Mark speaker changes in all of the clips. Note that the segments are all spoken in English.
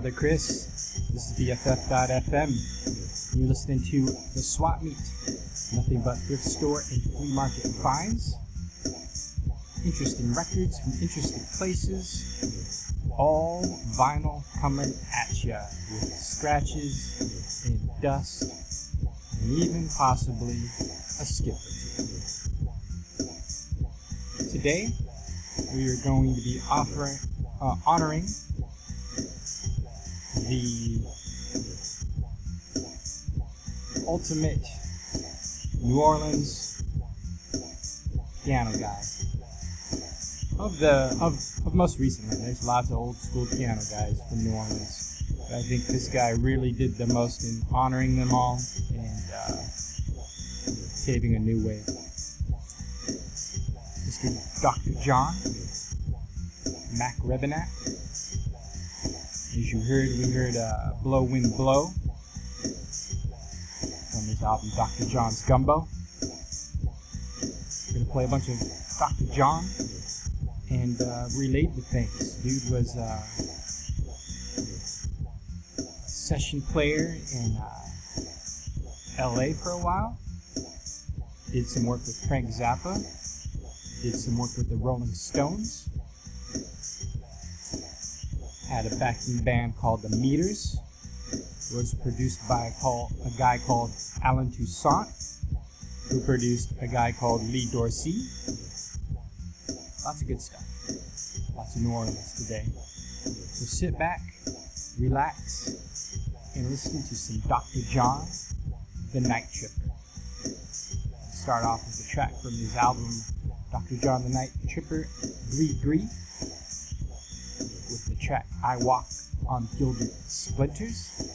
Speaker 1: brother Chris. This is BFF.FM. You're listening to The Swap Meet, nothing but thrift store and flea market finds. Interesting records from interesting places. All vinyl coming at ya with scratches and dust, and even possibly a skip Today, we are going to be offering, uh, honoring the ultimate New Orleans piano guy. Of the of, of most recently, there's lots of old school piano guys from New Orleans. But I think this guy really did the most in honoring them all and uh, paving a new way. Mr. Dr. John Mac Rebennack. You heard, we heard uh, Blow Wind Blow from his album Dr. John's Gumbo. We're gonna play a bunch of Dr. John and uh, relate the things. Dude was uh, a session player in uh, LA for a while. Did some work with Frank Zappa. Did some work with the Rolling Stones. Had a backing band called the Meters. Was produced by a, call, a guy called Allen Toussaint, who produced a guy called Lee Dorsey. Lots of good stuff. Lots of New Orleans today. So sit back, relax, and listen to some Dr. John, the Night Tripper. Start off with a track from his album, Dr. John the Night Tripper, Gris-Gris, with the track I Walk on Gilded Splinters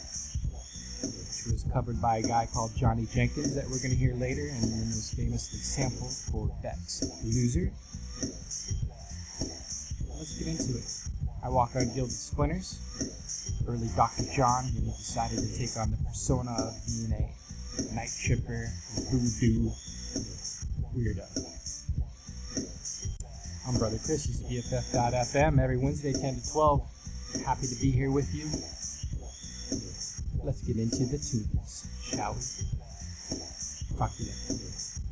Speaker 1: which was covered by a guy called Johnny Jenkins that we're going to hear later and was famously sampled for Beck's Loser. Let's get into it. I walk on Gilded Splinters. Early Dr. John when he decided to take on the persona of being a night tripper, voodoo weirdo. I'm Brother Chris. This is BFF.FM every Wednesday, 10 to 12. Happy to be here with you let's get into the tunes, shall we? Talk to you later.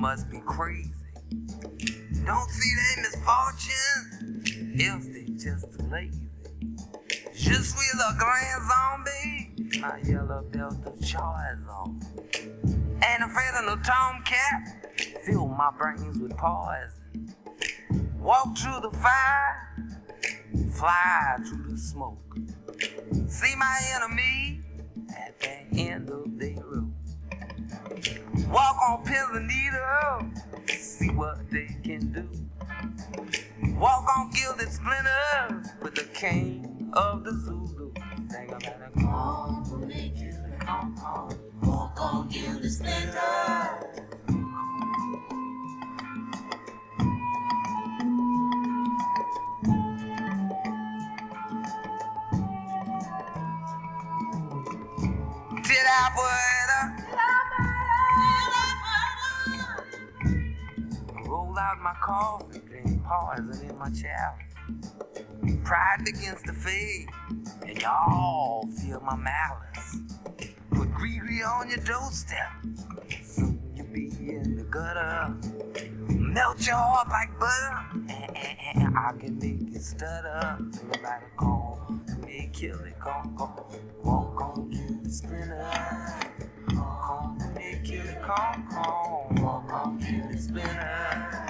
Speaker 2: Must be crazy. Don't see their misfortune, else they just lazy. Je suis le grand zombie, my yellow belt of Charizon. Ain't afraid of no tomcat, fill my brains with poison. Walk through the fire, fly through the smoke. See my enemy at the end of the. Walk on pins and needles, see what they can do. Walk on gilded splinters with the king of the Zulu. Sing about a come, make you come home. Walk on gilded splinters. Did I put coffee, drink poison in my chalice. Pride against the faith, and y'all feel my malice. Put greedy on your doorstep, soon you'll be in the gutter. Melt your heart like butter, and, and, and I can make it stutter. Everybody call me, kill it, come, come. Walk on, kill the spinner. Come, me, kill it, come, come. Walk on, kill the spinner.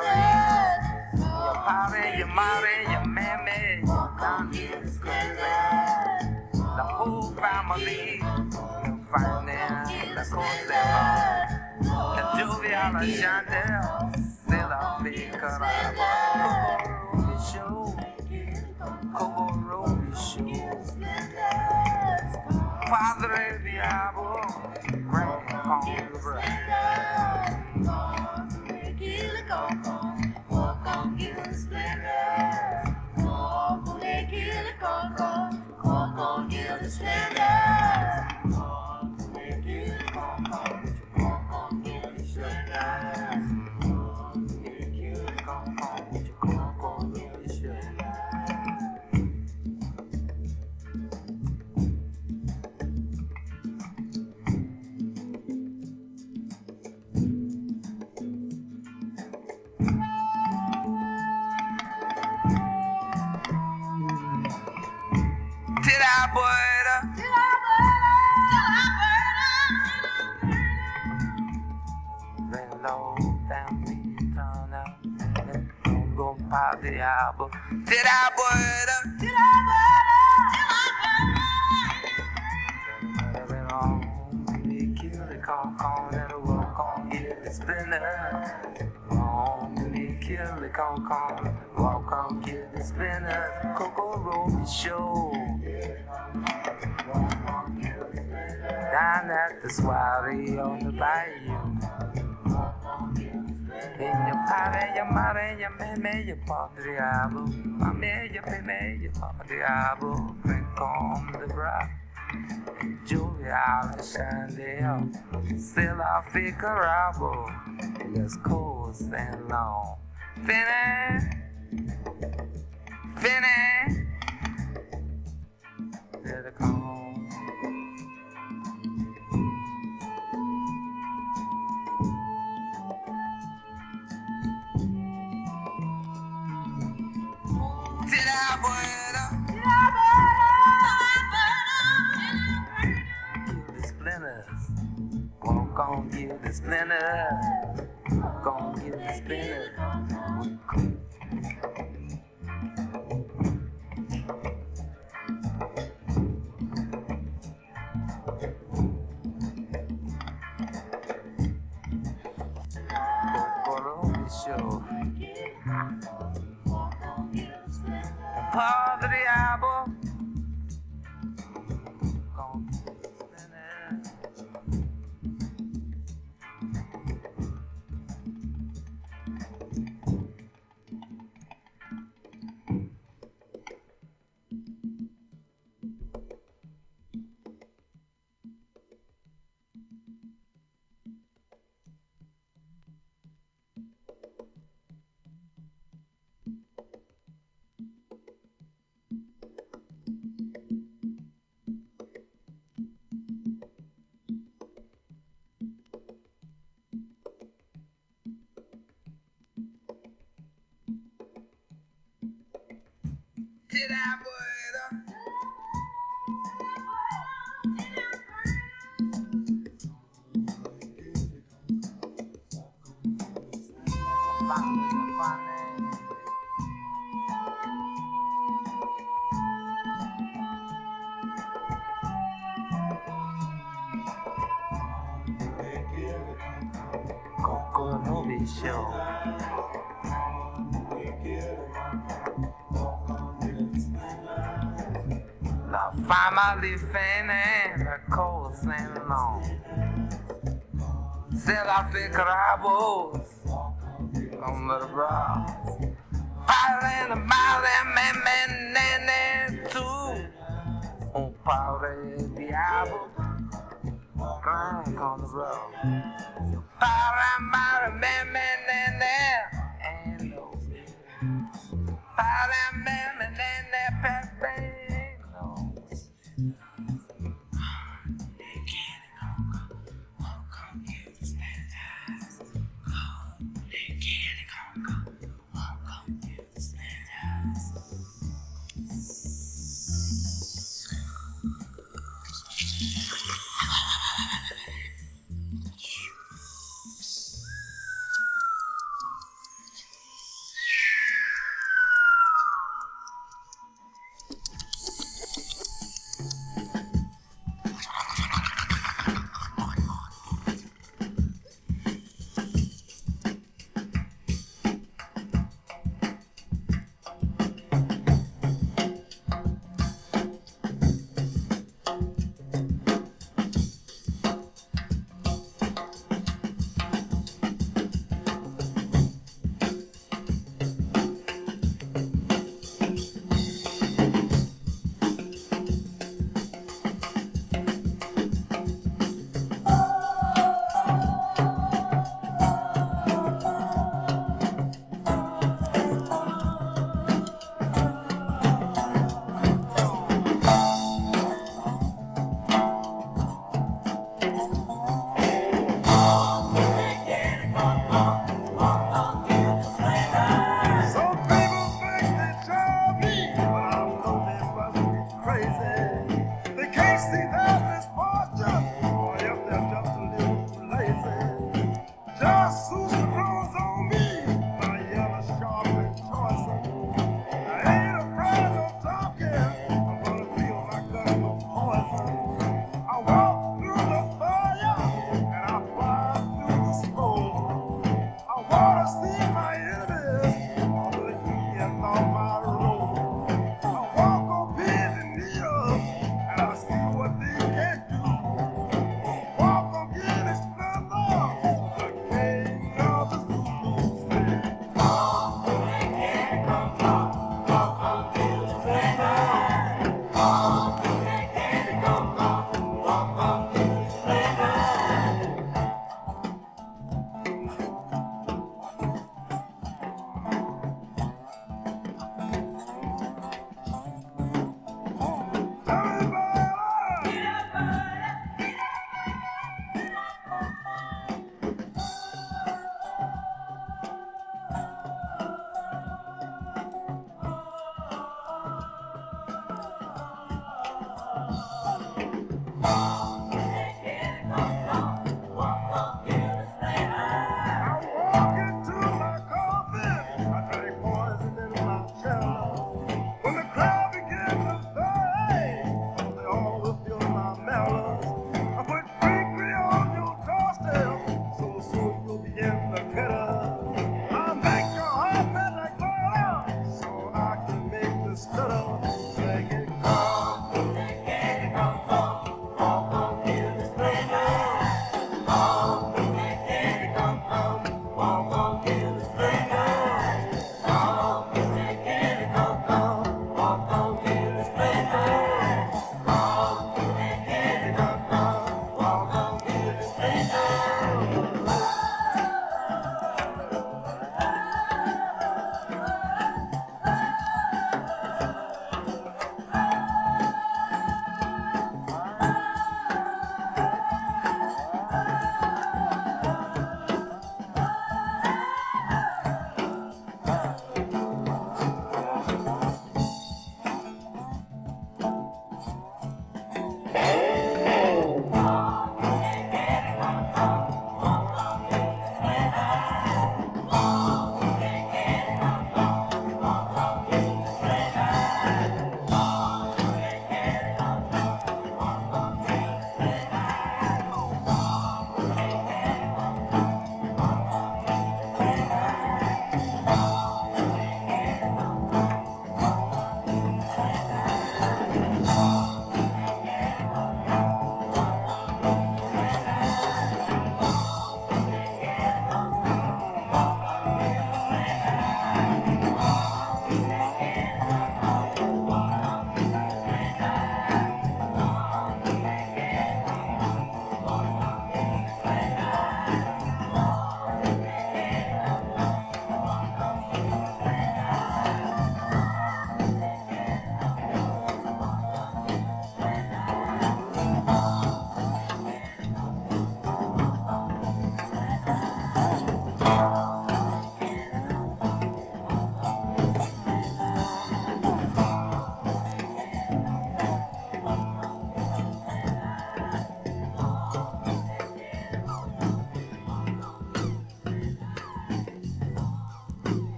Speaker 2: mommy, your mammy. The whole family. You find them, the Costello. The jovial Chantel. Still a big Show. Coco Ruby Show. Padre de diabo, Till boy Been low down me turn out. Don't go pop the album. Till I boy Been on me kill the con that'll walk on get the spinner. On me kill the con walk on get the spinner. Coco Roll the show. Down at the soiree on the bayou. En your padre, your madre, your meme, your padre diabo. Mame, your meme, your padre diabo. Drink on the bra. Julia Alexandria. Still I figure out. Let's coast and long. Finish. Finish. Walk on, give the splinters. Walk on, give the. Family fan the coast and long. Se la ficrabos como the bras. Piling a mile and man man nene too. Un pobre diablo. Crying on the road. And mile man man nene. And no. Power and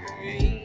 Speaker 2: back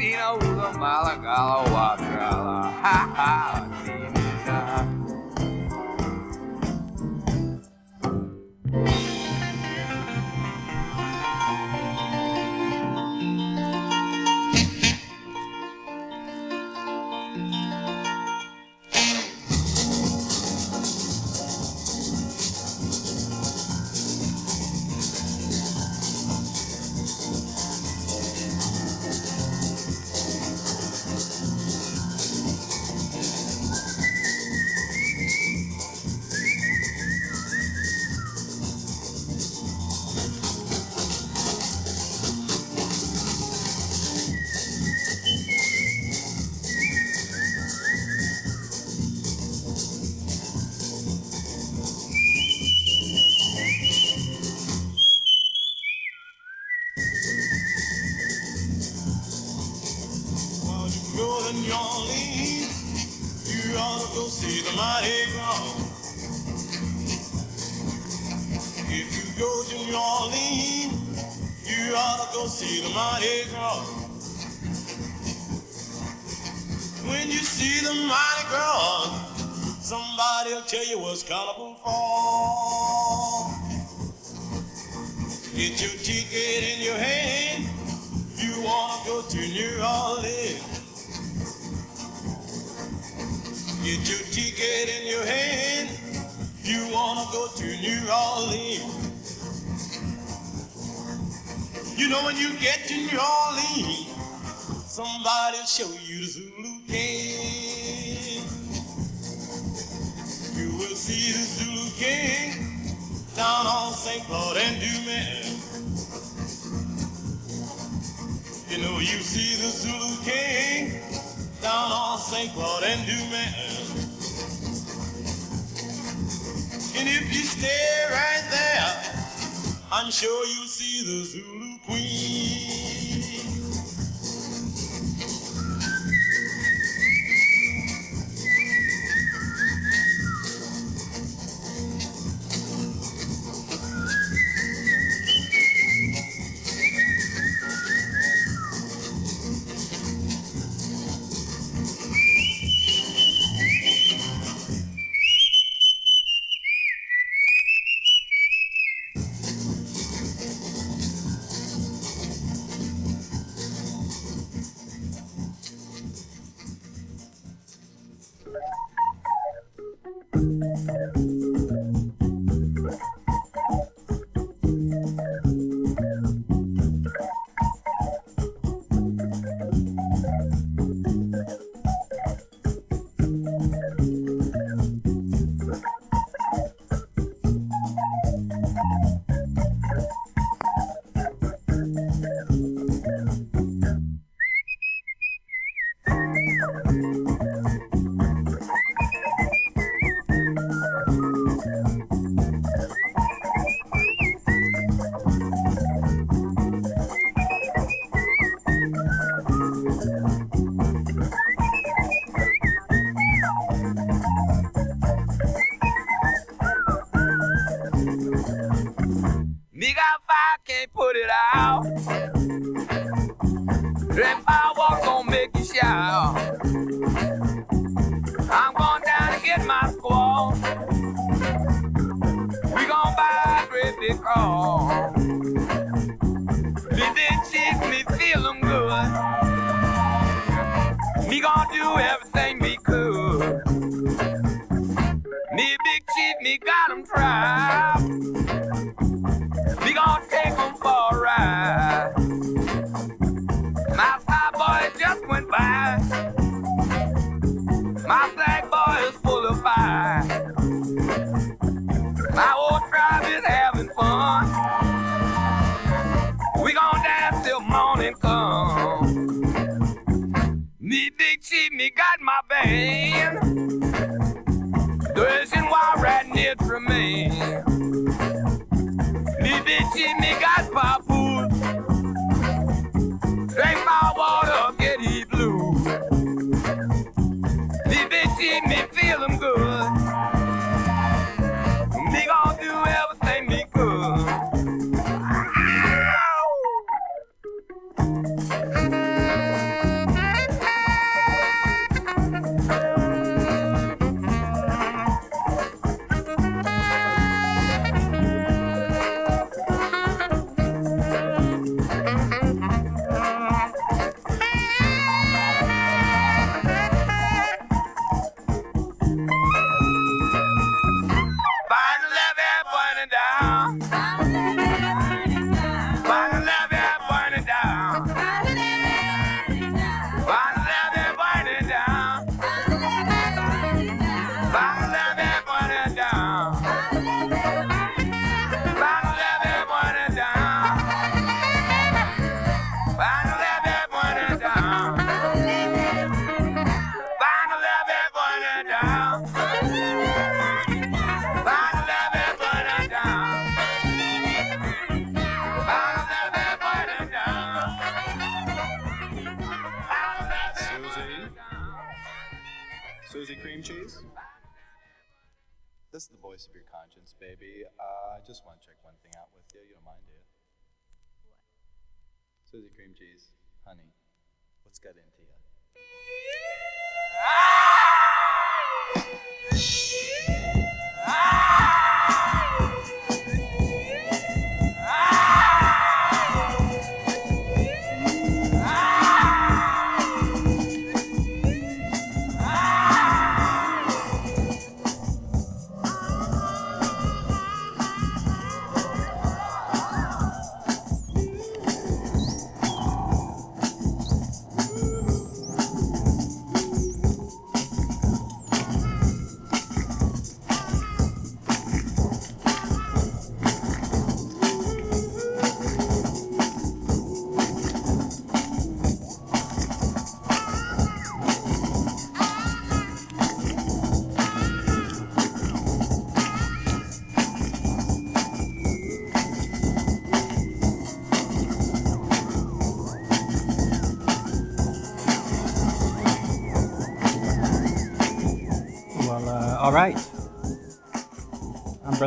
Speaker 2: you know,
Speaker 3: King down on St. Claude and Dumas. You know, you see the Zulu King down on St. Claude and Dumas. And if you stay right there, I'm sure you'll see the Zulu Queen.
Speaker 2: Just
Speaker 4: want to check one thing out with you. You don't mind, do you? What? Susie Cream Cheese, honey, what's got into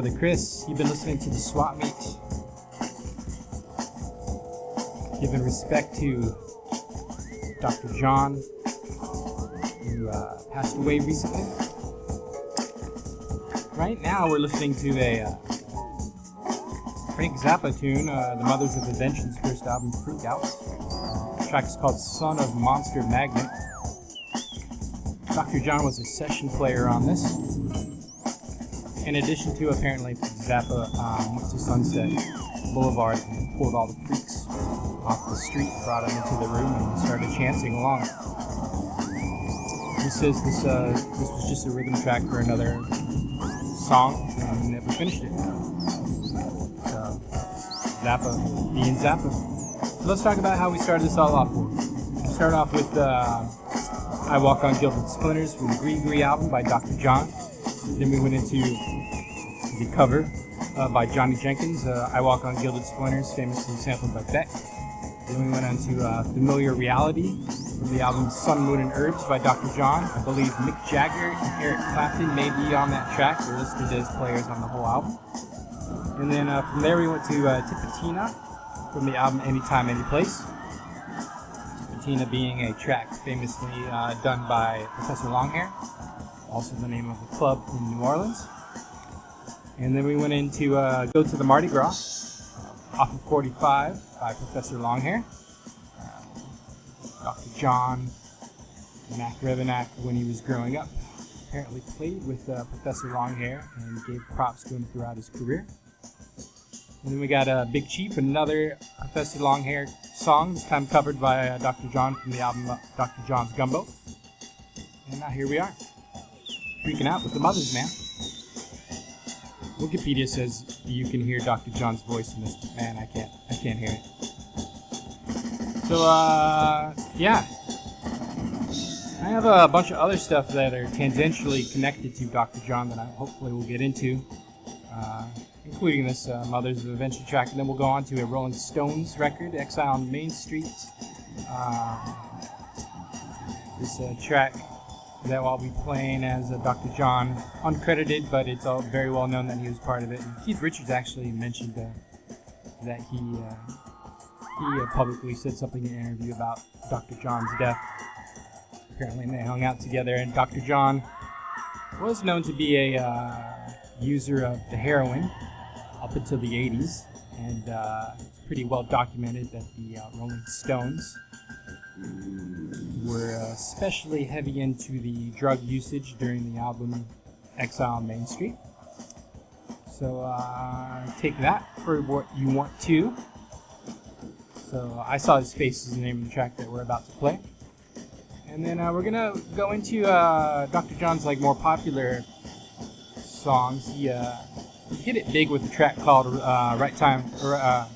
Speaker 1: Brother Chris. You've been listening to the Swap Meet. Giving respect to Dr. John, who uh, passed away recently. Right now, we're listening to a uh, Frank Zappa tune, uh, the Mothers of Invention's first album, Freak Out. The track is called Son of Monster Magnet. Dr. John was a session player on this. In addition to apparently Zappa um, went to Sunset Boulevard and pulled all the freaks off the street, brought them into the room, and started chanting along. He says this uh, this was just a rhythm track for another song, and he never finished it. So Zappa being Zappa. So let's talk about how we started this all off. We started off with. Uh, I Walk on Gilded Splinters from the Gris-Gris album by Dr. John. Then we went into the cover uh, by Johnny Jenkins, uh, I Walk on Gilded Splinters, famously sampled by Beck. Then we went on to uh, Familiar Reality from the album Sun, Moon, and Herbs by Dr. John. I believe Mick Jagger and Eric Clapton may be on that track. They're listed as players on the whole album. And then uh, from there we went to uh, Tipatina from the album Anytime, Anyplace. Tipatina being a track famously uh, done by Professor Longhair, also the name of a club in New Orleans. And then we went into uh, Go to the Mardi Gras off of 45 by Professor Longhair. Uh, Dr. John Mac Rebennack, when he was growing up, apparently played with uh, Professor Longhair and gave props to him throughout his career. And then we got uh, Big Chief, another Professor Longhair song, this time covered by uh, Dr. John from the album uh, Dr. John's Gumbo. And now here we are, freaking out with the mothers, man. Wikipedia says you can hear Dr. John's voice in this. Man, I can't. I can't hear it. So, uh, yeah. I have a bunch of other stuff that are tangentially connected to Dr. John that I hopefully will get into, uh, including this uh, Mothers of Adventure track. And then we'll go on to a Rolling Stones record, Exile on Main Street. Uh, this uh, track that I'll be playing as Dr. John, uncredited, but it's all very well known that he was part of it. And Keith Richards actually mentioned uh, that he uh, he uh, publicly said something in an interview about Dr. John's death. Apparently, they hung out together, and Dr. John was known to be a uh, user of the heroin up until the 80s, and it's pretty well documented that the Rolling Stones were uh, especially heavy into the drug usage during the album Exile on Main Street. So uh, take that for what you want to. So I saw his face is the name of the track that we're about to play. And then uh, we're gonna go into uh, Dr. John's like more popular songs. He, uh, hit it big with a track called uh, "Right Time" uh,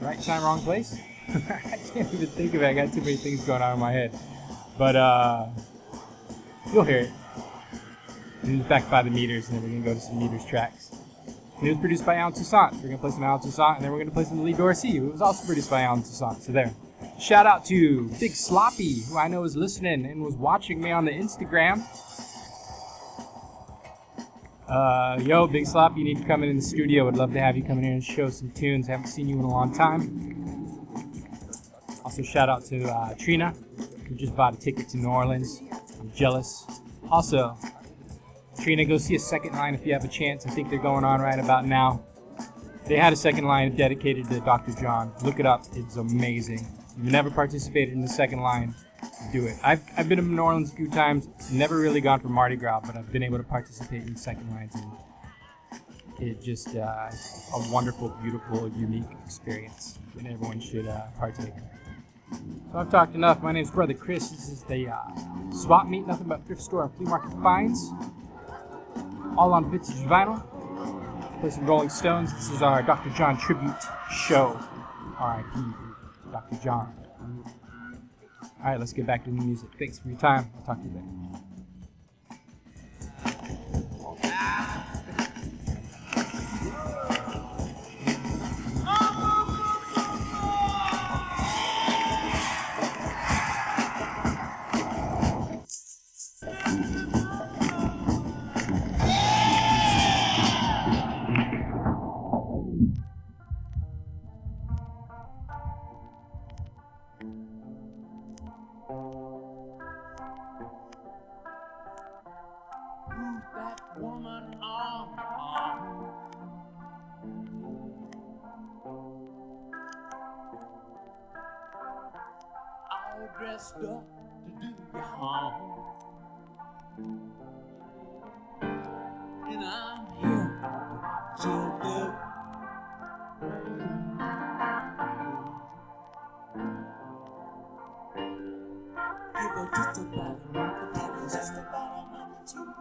Speaker 1: "Right Time, Wrong Place." I can't even think of it. I got too many things going on in my head. But uh, you'll hear it. It was backed by the meters, and then we're gonna go to some meters tracks. And it was produced by Allen Toussaint. So we're gonna play some Allen Toussaint, and then we're gonna play some Lee Dorsey, who was also produced by Allen Toussaint. So there. Shout out to Big Sloppy, who I know is listening and was watching me on the Instagram. Uh, yo, Big Sloppy, you need to come in, in the studio. Would love to have you come in here and show some tunes. Haven't seen you in a long time. Also, shout out to uh, Trina, who just bought a ticket to New Orleans. I'm jealous. Also, Trina, go see a second line if you have a chance. I think they're going on right about now. They had a second line dedicated to Dr. John. Look it up. It's amazing. If you've never participated in the second line, do it. I've, I've been to New Orleans a few times. Never really gone for Mardi Gras, but I've been able to participate in second lines, and it just uh, a wonderful, beautiful, unique experience, and everyone should uh, partake. So I've talked enough. My name's Brother Chris. This is the uh, swap meet, nothing but thrift store and flea market finds, all on vintage vinyl. Play some Rolling Stones. This is our Dr. John tribute show. R.I.P. Dr. John. All right, let's get back to the music. Thanks for your time. I'll talk to you later.
Speaker 5: To do you harm. And I'm here to do. People just about a people just about a number two.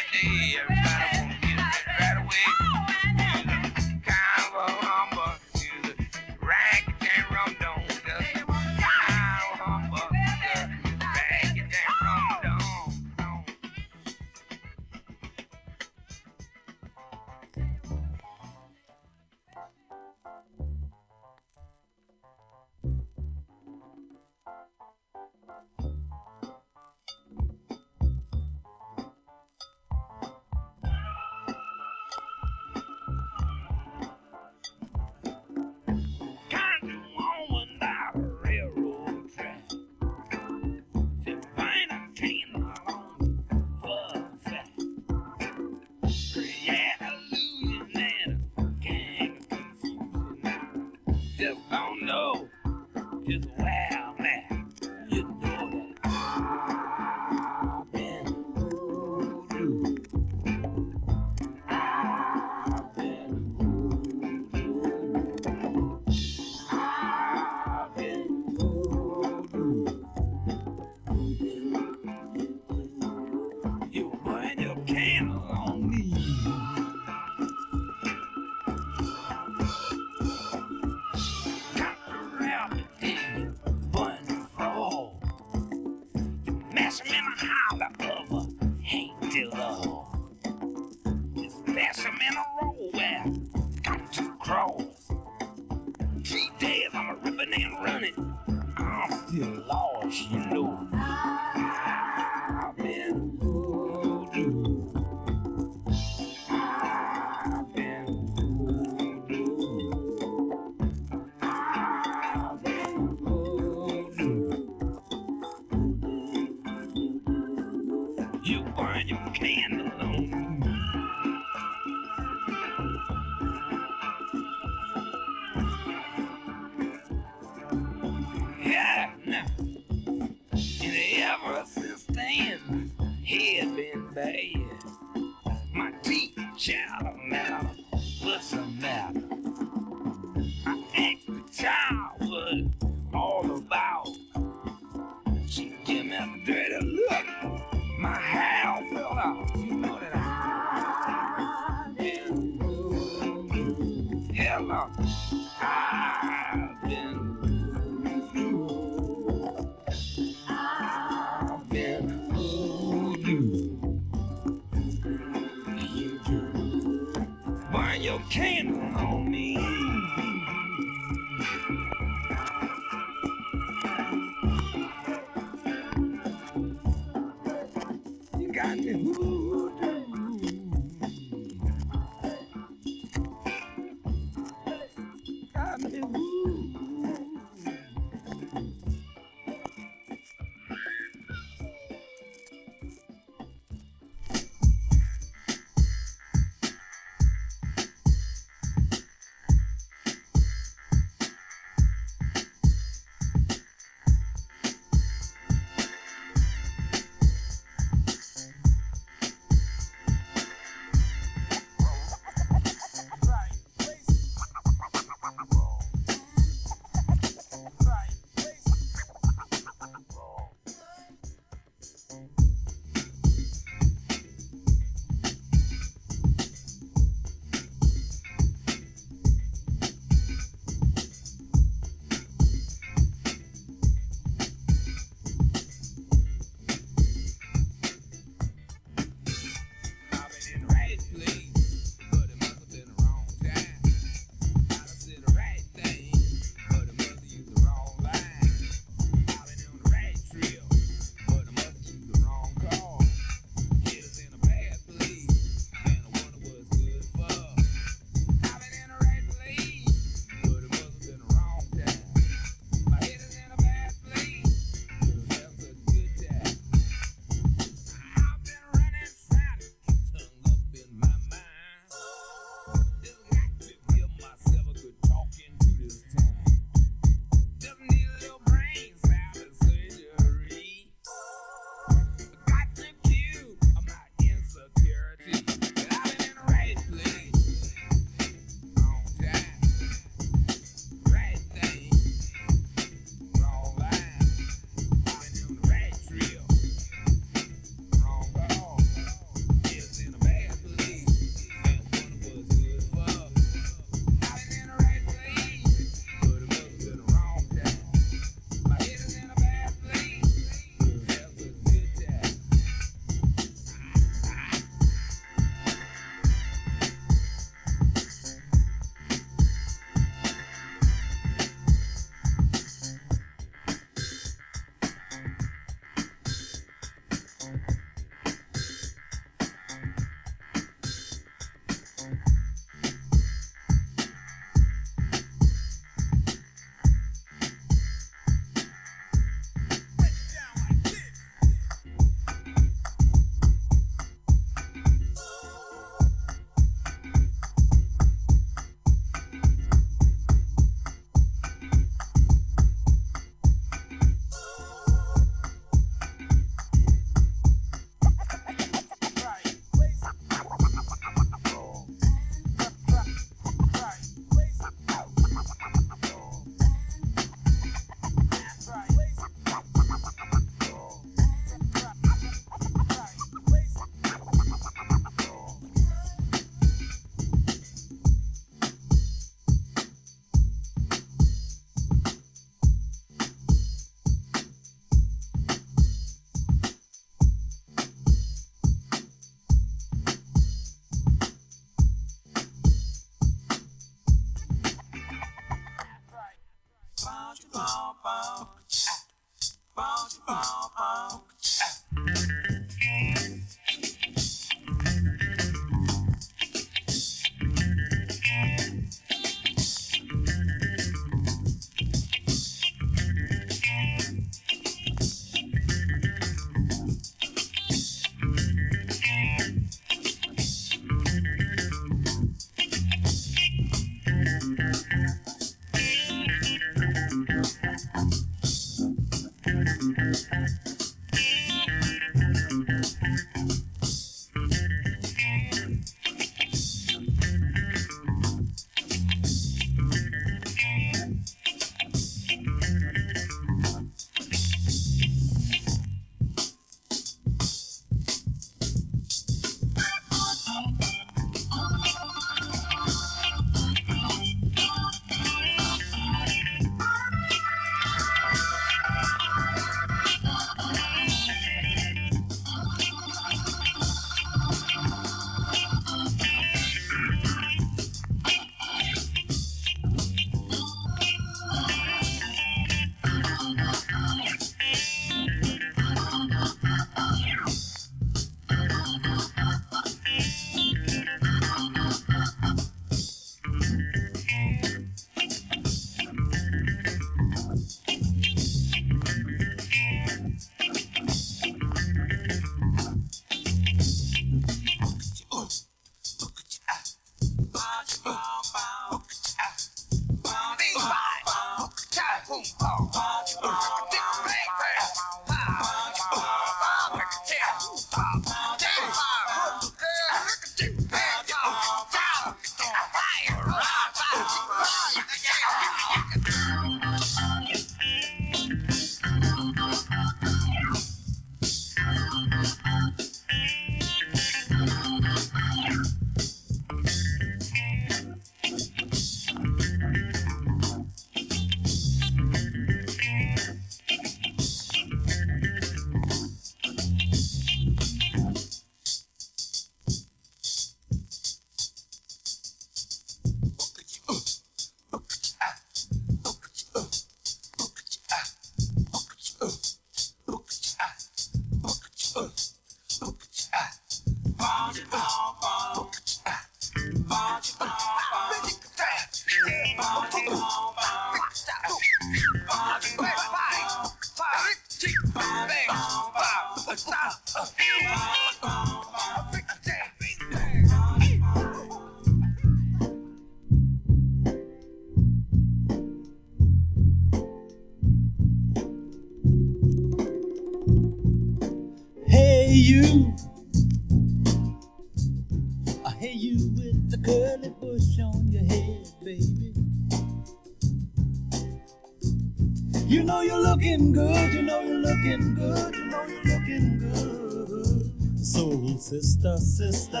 Speaker 5: Sister, sister,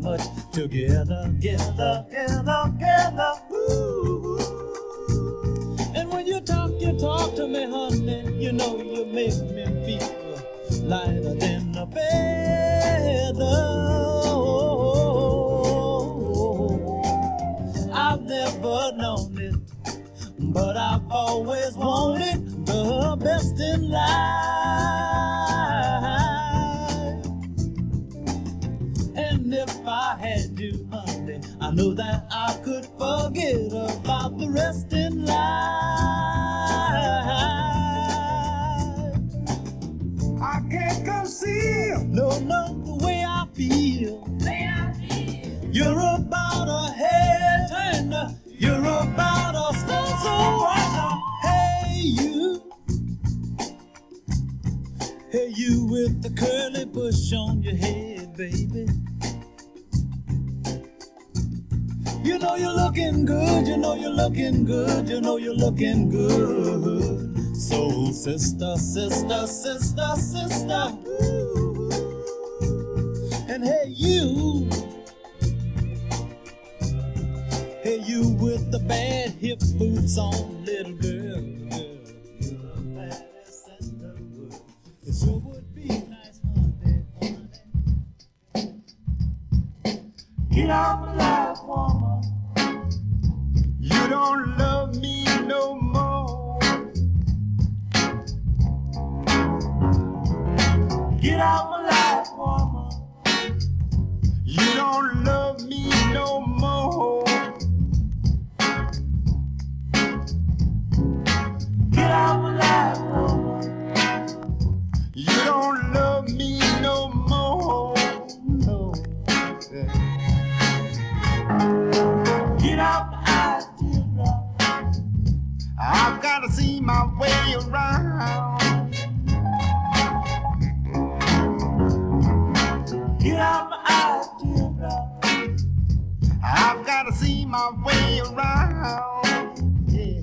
Speaker 5: much together, together, together, together. Ooh. And when you talk, you talk to me, honey. You know you make me feel lighter than a feather. I've never known it but I've always wanted the best in life. I know that I could forget about the rest in life. I can't conceal, no, no, the way I feel. Way I feel. You're about a head turner. You're about a stone so. Hey you. Hey you with the curly bush on your head, baby. You know you're looking good, you know you're looking good, you know you're looking good. Soul sister, sister, sister, sister. Ooh. And hey you. Hey, you with the bad hip boots on, little girl. girl, You're the baddest in the world. It sure would be nice, honey, honey. Get out my life, woman.
Speaker 3: You don't love me no more.
Speaker 5: Get out my life, woman.
Speaker 3: You don't love me no more.
Speaker 5: Get out my life, woman.
Speaker 3: You don't love me no more. No.
Speaker 5: Get
Speaker 3: I've got to see my way around.
Speaker 5: Get out my eyes, teardrop.
Speaker 3: I've got to see my way around. Yeah.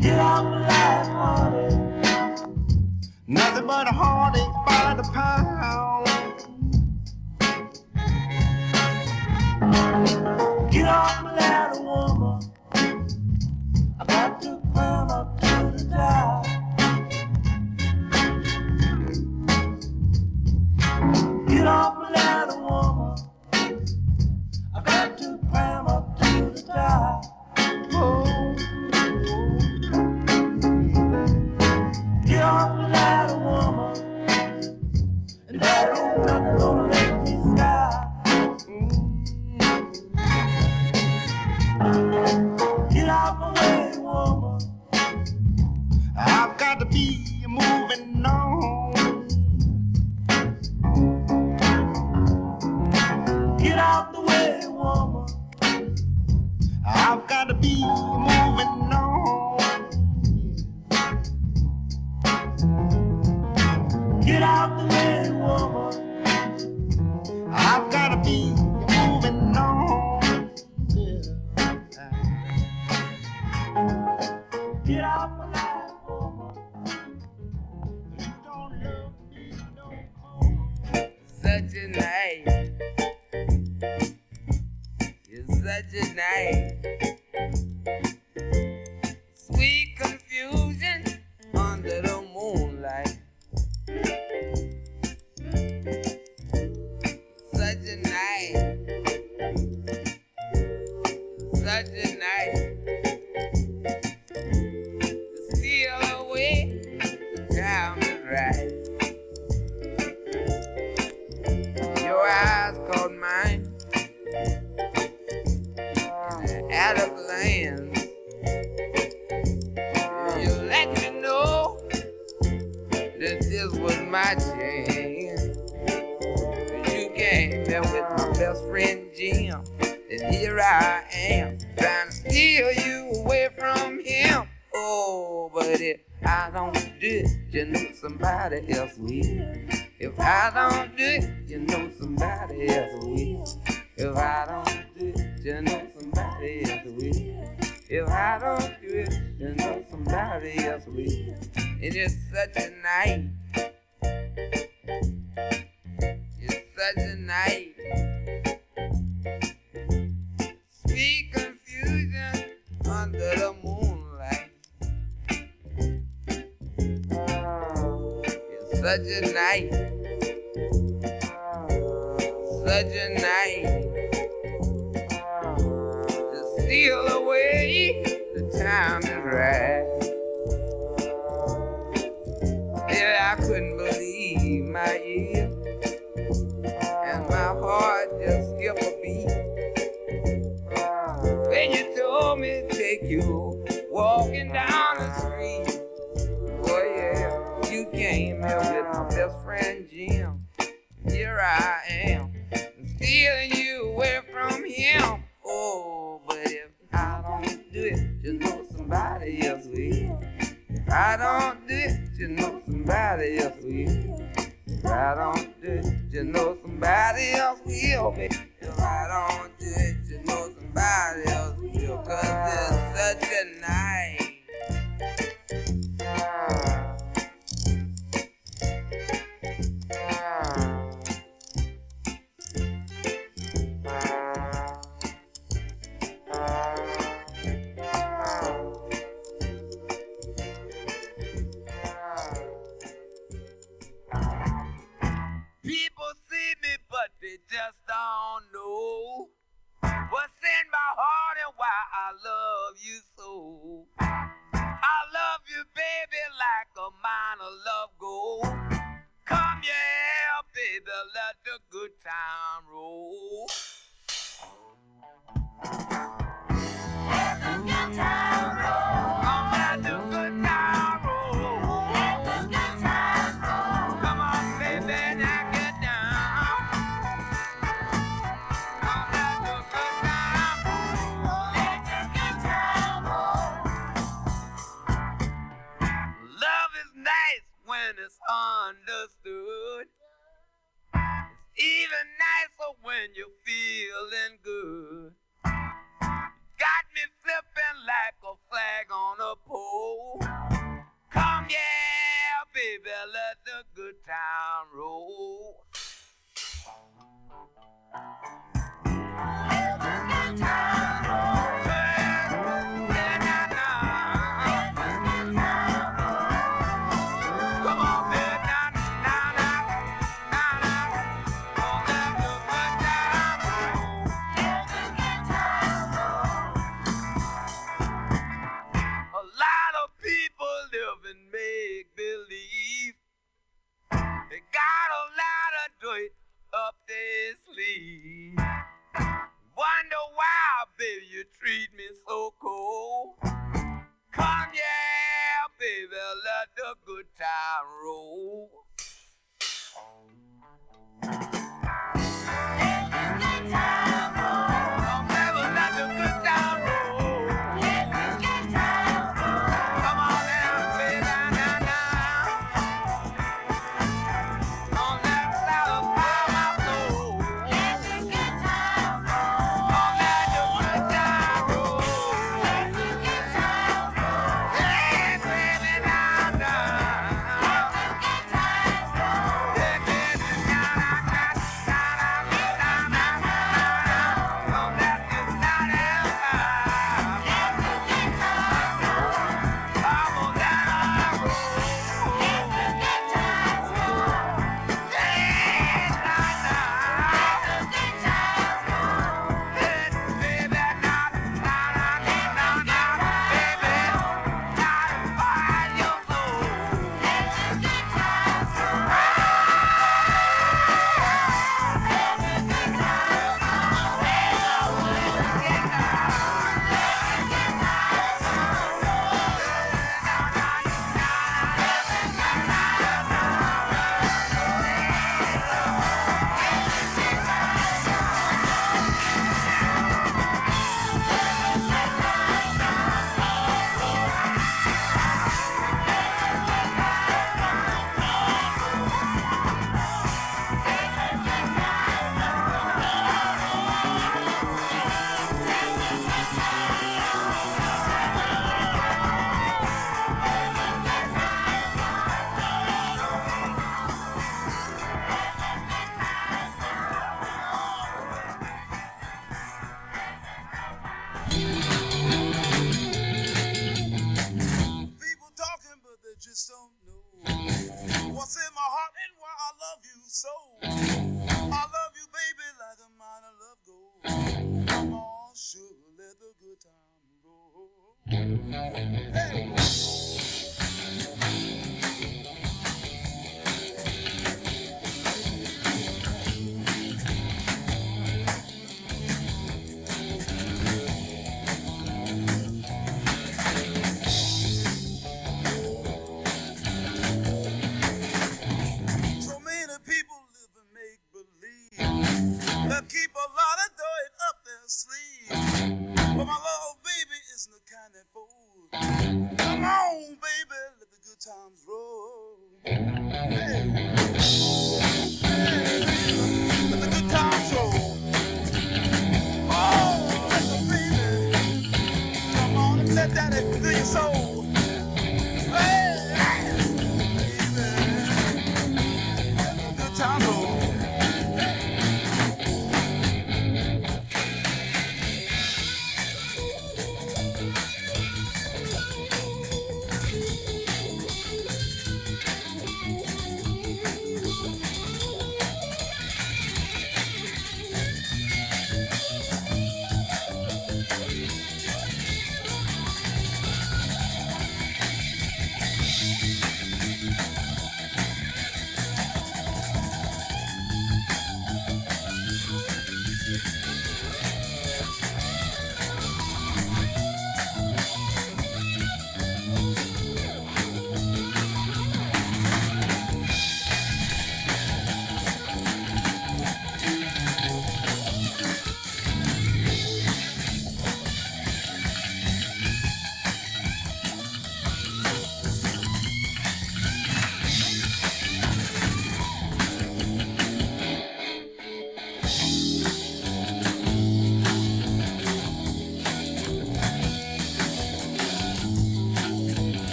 Speaker 5: Get out my life, honey.
Speaker 3: Nothing but a heartache by the pound.
Speaker 5: Get off my ladder, woman. I got to climb
Speaker 2: such a night.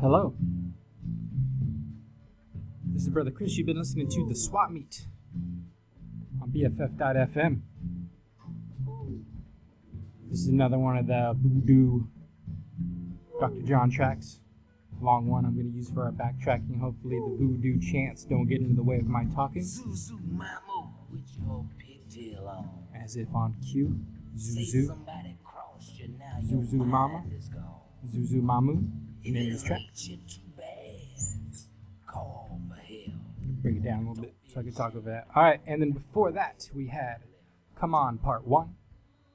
Speaker 1: Hello. This is Brother Chris. You've been listening to The Swap Meet on BFF.FM. This is another one of the voodoo Dr. John tracks. Long one I'm going to use for our backtracking. Hopefully, the voodoo chants don't get into the way of my talking.
Speaker 2: Zuzu with your pigtail on.
Speaker 1: As if on cue. Zuzu.
Speaker 2: somebody crossed you now. your
Speaker 1: Zuzu Mama. Zuzu Mamu.
Speaker 2: If
Speaker 1: Name of
Speaker 2: it
Speaker 1: this track.
Speaker 2: hurts you too bad, call for help.
Speaker 1: Bring it down a little bit so I can talk over that. All right, and then before that, we had Come On Part 1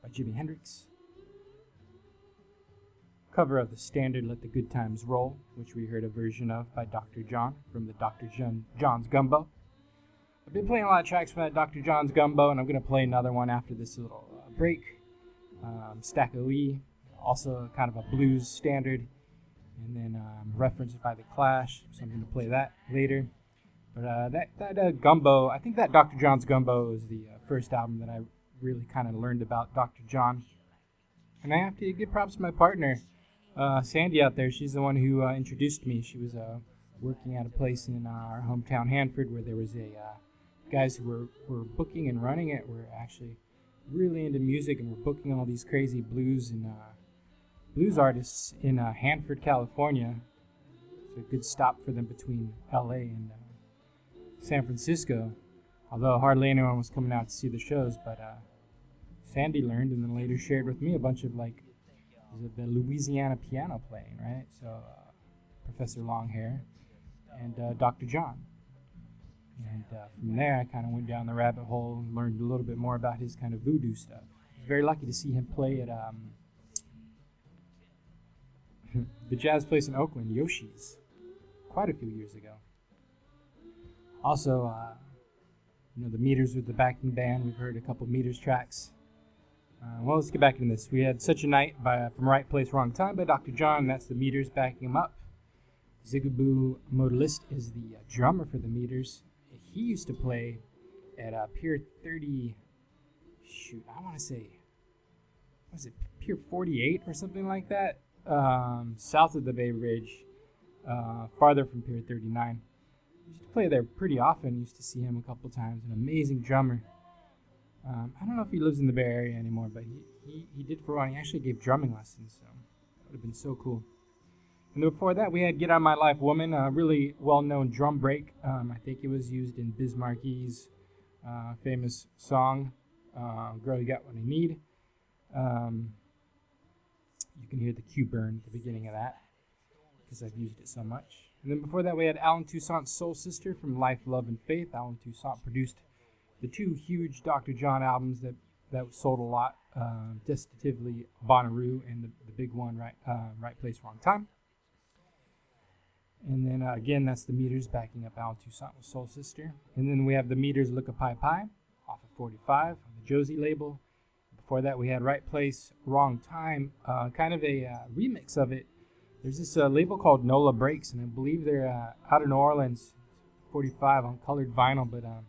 Speaker 1: by Jimi Hendrix. Cover of the standard Let the Good Times Roll, which we heard a version of by Dr. John from the Dr. John, John's Gumbo. I've been playing a lot of tracks from that Dr. John's Gumbo, and I'm going to play another one after this little uh, break. Um, Stack-A-Lee, also kind of a blues standard, and then um, referenced by The Clash, so I'm going to play that later. But uh, that that uh, gumbo, I think that Dr. John's Gumbo is the uh, first album that I really kind of learned about Dr. John. And I have to give props to my partner, uh, Sandy out there. She's the one who uh, introduced me. She was uh, working at a place in our hometown Hanford where there was a guys who were, were booking and running it were actually really into music and were booking all these crazy blues and blues artists in uh, Hanford, California. It's a good stop for them between L.A. and uh, San Francisco, although hardly anyone was coming out to see the shows. But uh, Sandy learned and then later shared with me a bunch of like the Louisiana piano playing, right? So uh, Professor Longhair and uh, Dr. John. And uh, from there, I kind of went down the rabbit hole and learned a little bit more about his kind of voodoo stuff. I was very lucky to see him play at um, the jazz place in Oakland, Yoshi's, quite a few years ago. Also, uh, you know, the Meters with the backing band. We've heard a couple Meters tracks. Uh, well, let's get back into this. We had Such a Night by From Right Place, Wrong Time by Dr. John. That's the Meters backing him up. Zigaboo Modeliste is the uh, drummer for the Meters. He used to play at uh, Pier 30. Shoot, I want to say, was it Pier 48 or something like that? Um, south of the Bay Bridge, uh, farther from Pier 39 used to play there pretty often. Used to see him a couple times. An amazing drummer. Um, I don't know if he lives in the Bay Area anymore, but he, he, he did for a while. He actually gave drumming lessons, so that would have been so cool. And before that, we had Get of My Life Woman, a really well known drum break. Um, I think it was used in Biz Markie's uh, famous song, uh, Girl You Got What I Need. Um, you can hear the cue burn at the beginning of that because I've used it so much. And then before that, we had Allen Toussaint's Soul Sister from Life, Love, and Faith. Allen Toussaint produced the two huge Dr. John albums that, that sold a lot, uh, Desitively Bonnaroo and the, the big one, Right, uh, right Place, Wrong Time. And then uh, again, that's the Meters backing up Allen Toussaint with Soul Sister. And then we have the Meters Look-Ka Py Py off of 45 on the Josie label. Before that, we had Right Place, Wrong Time, uh, kind of a uh, remix of it there's this uh, label called Nola Breaks, and I believe they're uh, out of New Orleans, 45 on colored vinyl. But um,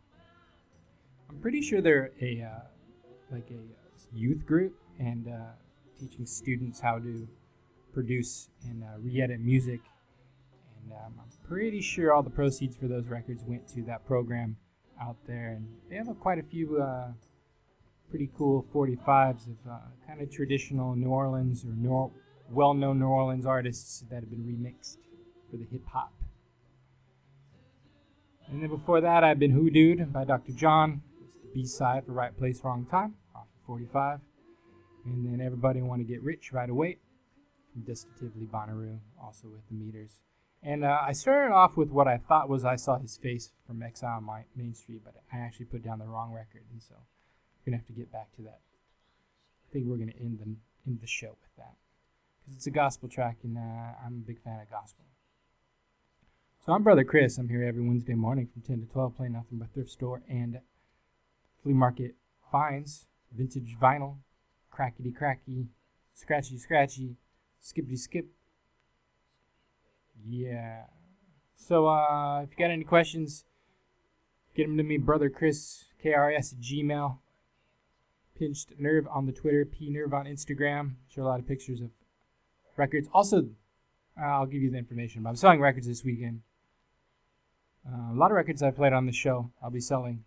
Speaker 1: I'm pretty sure they're a uh, like a youth group and uh, teaching students how to produce and uh, re-edit music. And um, I'm pretty sure all the proceeds for those records went to that program out there. And they have quite a few uh, pretty cool 45s of kind of traditional New Orleans or New well-known New Orleans artists that have been remixed for the hip hop. And then before that, I've been Hoodooed by Dr. John. It's the B-side for Right Place, Wrong Time, off of 45. And then Everybody Want to Get Rich Right Away from Desitively Bonnaroo, also with the meters. And uh, I started off with what I thought was I Saw His Face from Exile on Main Street, but I actually put down the wrong record, and so we're to have to get back to that. I think we're to end the, end the show with that because it's a gospel track, and uh, I'm a big fan of gospel. So I'm Brother Chris. I'm here every Wednesday morning from 10 to 12 playing nothing but thrift store and flea market finds, vintage vinyl, crackety cracky, scratchy scratchy, skippity skip. Yeah. So uh, if you got any questions, get them to me, Brother Chris, KRS at Gmail. Pinched Nerve on the Twitter, P Nerve on Instagram. Show a lot of pictures of records. Also, uh, I'll give you the information. But I'm selling records this weekend. Uh, a lot of records I played on the show. I'll be selling,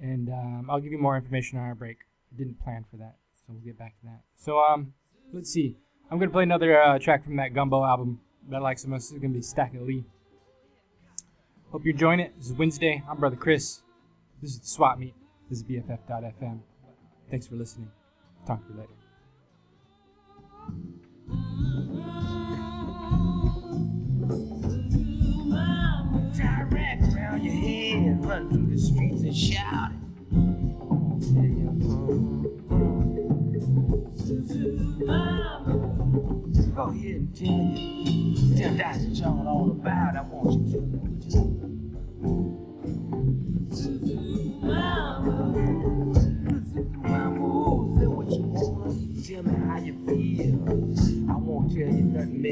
Speaker 1: and um, I'll give you more information on our break. I didn't plan for that, so we'll get back to that. So um, let's see. I'm gonna play another uh, track from that Gumbo album that likes the most. This is gonna be Stack-A-Lee. Hope you're enjoying it. This is Wednesday. I'm Brother Chris. This is the Swap Meet. This is BFF.FM. Thanks for listening. Talk to you later.
Speaker 2: Direct your head, run through the streets and shout. Go ahead and tell you. Tell Dr. John all about it. I want you to.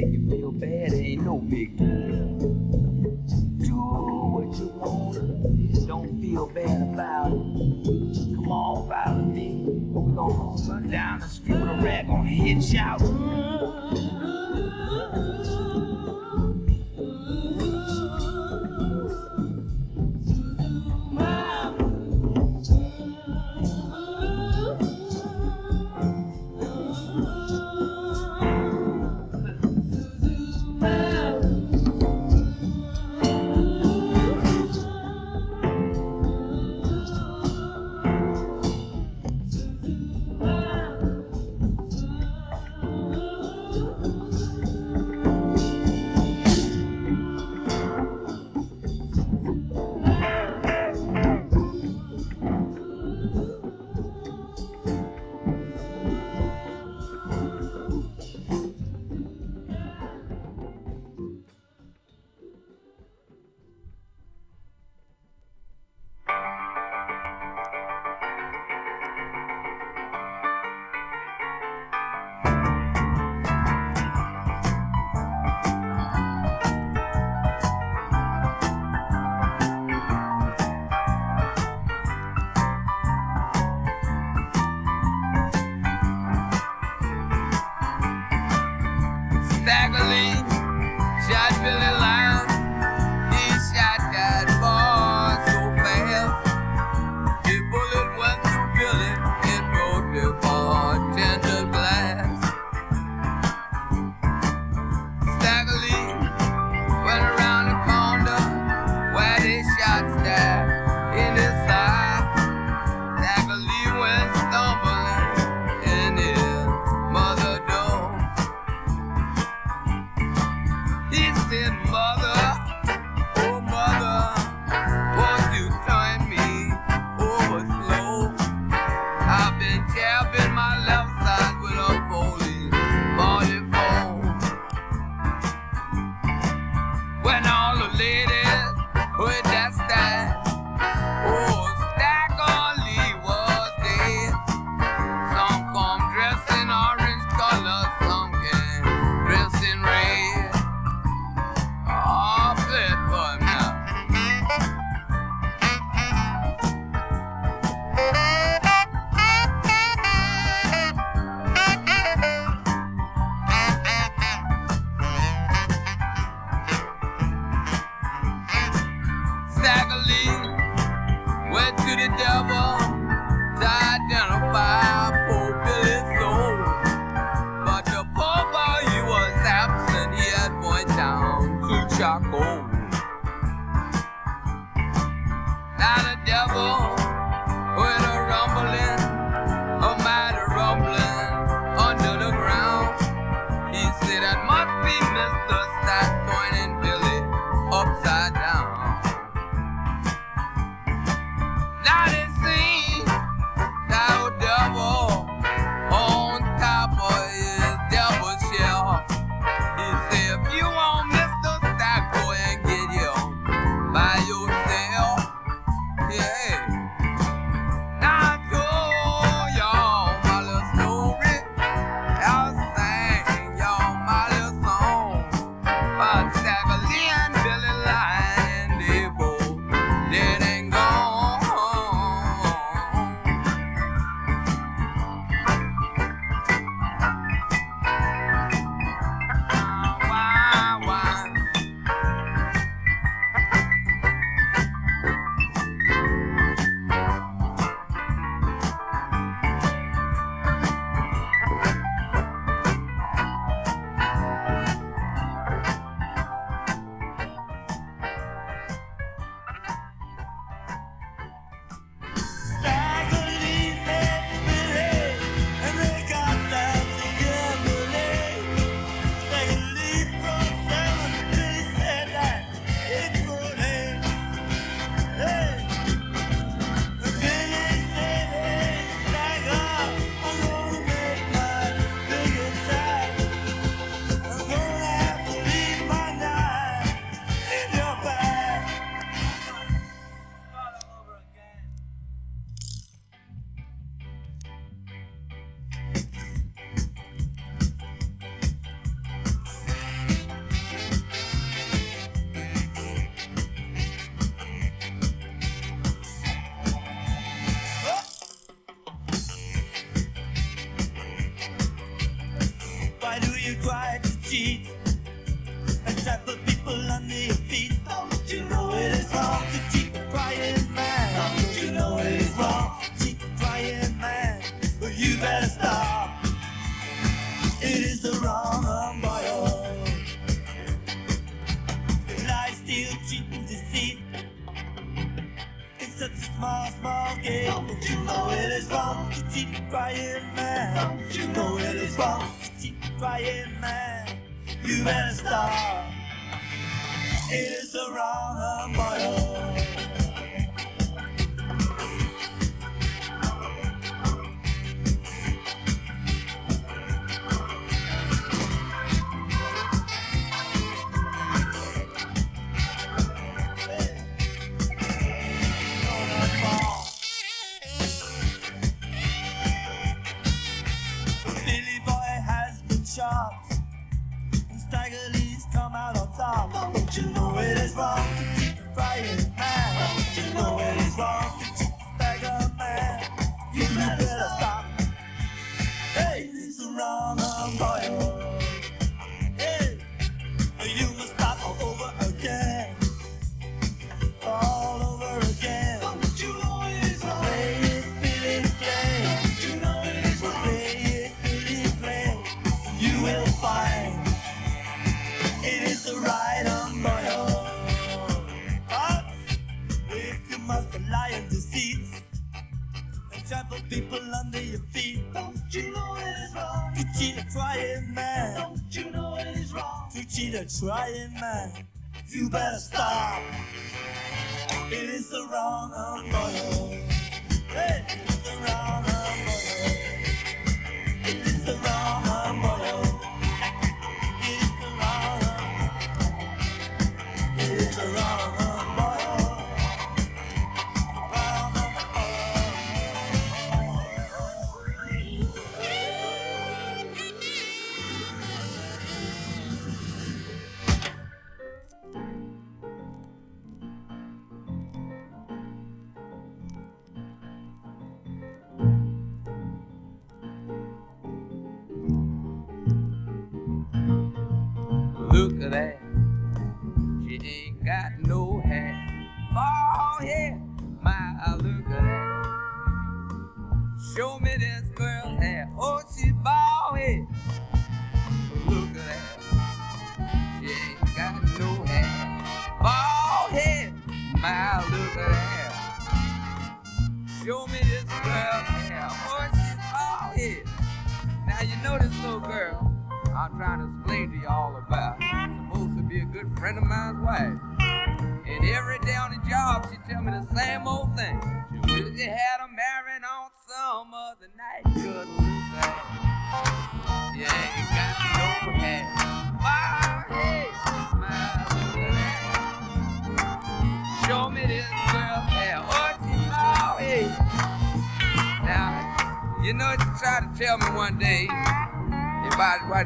Speaker 2: make you feel bad ain't no big deal. Do what you want, don't feel bad about it. Come on, follow me, we gon' run down the street with a rag on head shout.
Speaker 5: petit crying man. Don't you know it is wrong, petit crying man. You better stop. It is the wrong
Speaker 2: of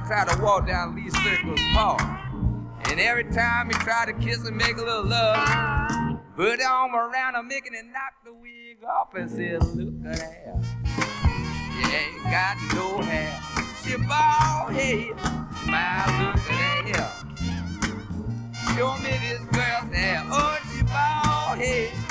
Speaker 2: tried to walk down Lee Circle's path. And every time he tried to kiss and make a little love, put the arm around her, making and knock the wig off and said, Look at that, You ain't got no hair. She bald head. My look at her. Show me this girl's hair. Oh, she bald head.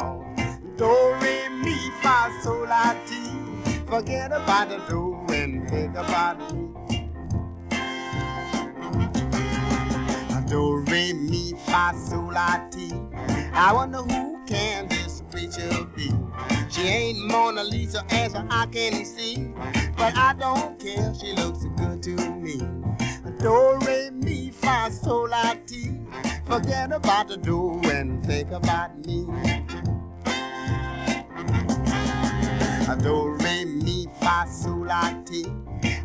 Speaker 6: Talks. Do, re, mi, fa, sol, la, ti. Forget about the do and think about me. Do, re, mi, fa, sol, la, ti. I wonder who can this preacher be. She ain't Mona Lisa as I can see, but I don't care. She looks good to me. Do, re, mi, fa, sol, la, ti. Forget about the do and think about me. Do, re, mi, fa, sol, la, ti.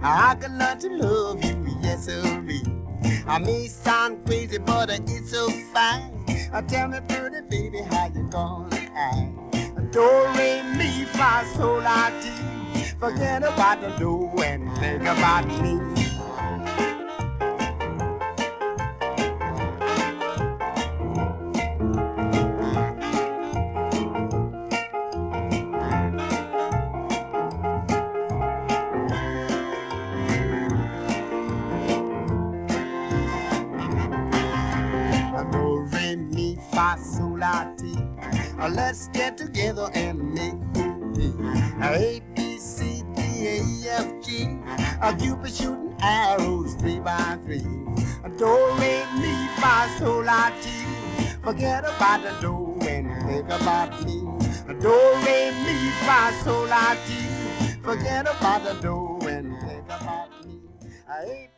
Speaker 6: I can learn to love you, yes, sirree. I may sound crazy, but it's so fine. Uh, tell me, pretty baby, how you gonna act? Do, re, mi, fa, sol, la, ti. Forget about the do and think about me. Let's get together and make. A, B, C, D, E, F, G. A Cupid shooting arrows three by three. Uh, Do, re, mi, fa, sol, la. Forget about the do and think about me. Uh, Do, re, mi, fa, sol, la. Forget about the do and think about me. A,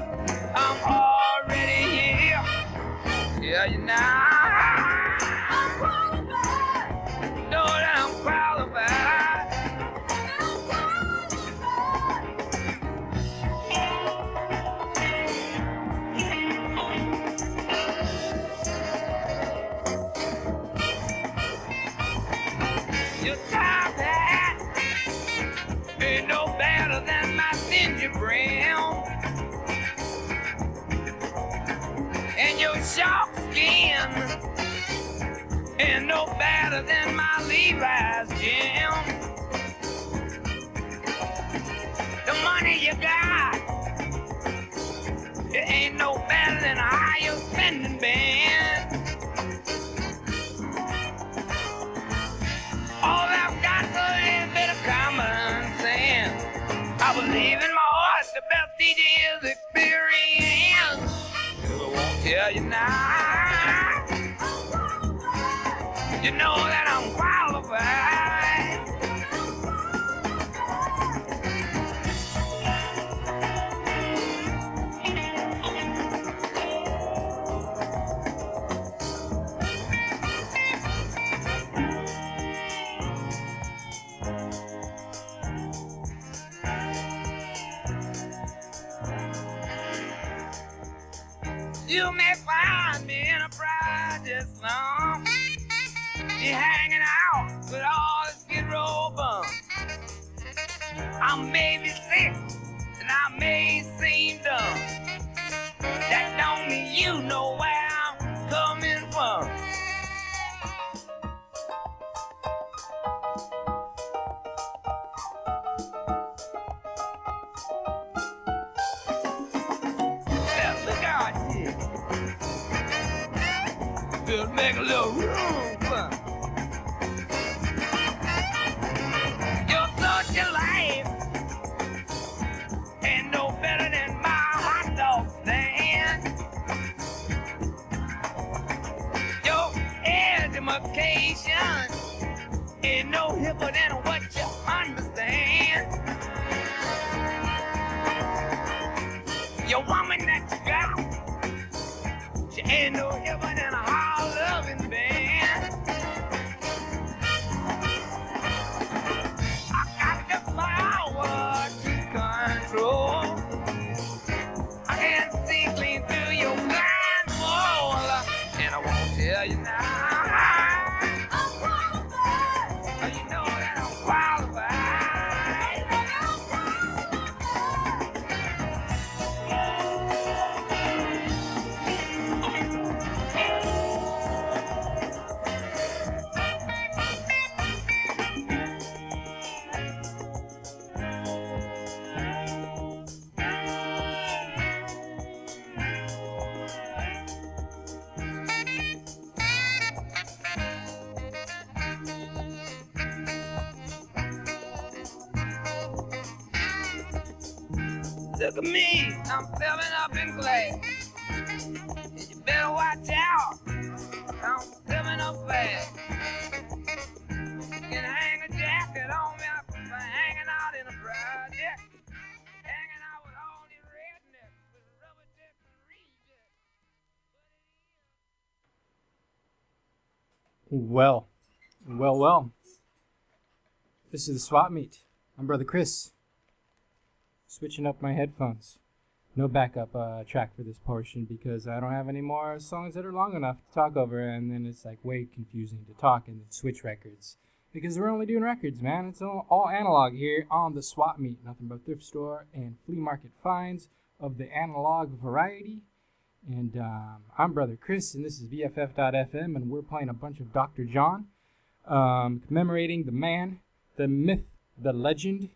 Speaker 2: I'm ain't no better than my Levi's jam. The money you got, it ain't no better than a higher spending band. All I've got is a little bit of common sense. I believe in my heart, the best DJ is experience. 'Cause I won't tell you now. You know that I'm qualified. Well,
Speaker 1: well, well. This is the swap meet. I'm Brother Chris. Switching up my headphones. No backup uh, track for this portion because I don't have any more songs that are long enough to talk over, and then it's like way confusing to talk and switch records. Because we're only doing records, man. It's all, all analog here on the swap meet. Nothing but thrift store and flea market finds of the analog variety. And um, I'm Brother Chris, and this is BFF.FM, and we're playing a bunch of Dr. John, um, commemorating the man, the myth, the legend,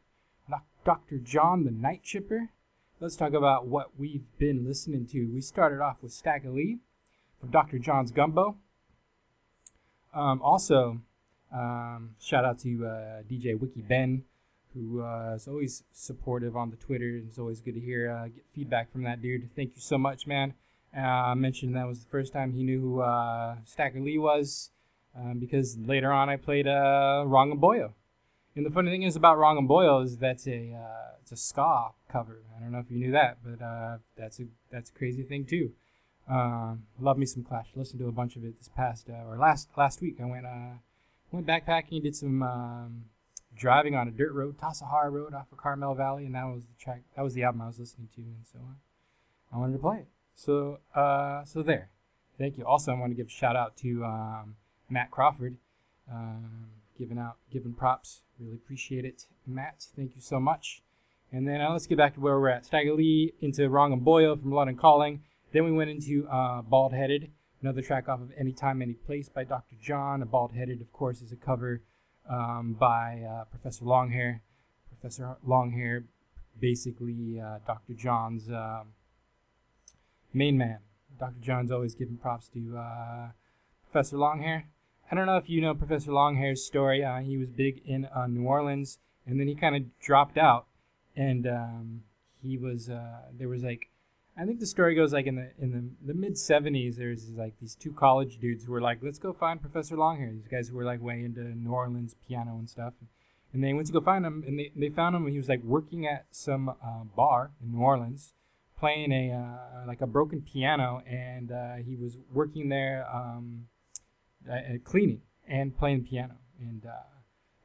Speaker 1: Dr. John the Night Tripper. Let's talk about what we've been listening to. We started off with Stack Stagger Lee from Dr. John's Gumbo. Um, also, um, shout out to uh, DJ Wiki Ben, who uh, is always supportive on the Twitter. It's always good to hear uh, get feedback from that dude. Thank you so much, man. Uh, I mentioned that was the first time he knew who uh, Stack-A-Lee was, um, because later on I played uh, Wrong 'Em Boyo. And the funny thing is about Wrong 'Em Boyo is that's a uh, it's a ska cover. I don't know if you knew that, but uh, that's a that's a crazy thing too. Um, love me some Clash. Listened to a bunch of it this past uh, or last last week. I went uh, went backpacking, did some um, driving on a dirt road, Tassajara Road off of Carmel Valley, and that was the track. That was the album I was listening to, and so uh, I wanted to play it. So uh, so there. Thank you. Also, I want to give a shout out to um, Matt Crawford, um, giving out giving props. Really appreciate it, Matt. Thank you so much. And then uh, let's get back to where we're at. Stagger Lee into Wrong 'Em Boyo from London Calling. Then we went into uh, Bald Headed, another track off of Anytime, Any Place by Dr. John. A Bald Headed, of course, is a cover um, by uh, Professor Longhair. Professor Longhair, basically uh, Dr. John's um, main man. Dr. John's always giving props to uh, Professor Longhair. I don't know if you know Professor Longhair's story. Uh, he was big in uh, New Orleans, and then he kind of dropped out, and um, he was uh, there was like I think the story goes like in the in the, the mid '70s. There's like these two college dudes who were like, "Let's go find Professor Longhair." These guys who were like way into New Orleans piano and stuff, and they went to go find him, and they, they found him. He was like working at some uh, bar in New Orleans, playing a uh, like a broken piano, and uh, he was working there um, cleaning and playing piano, and uh,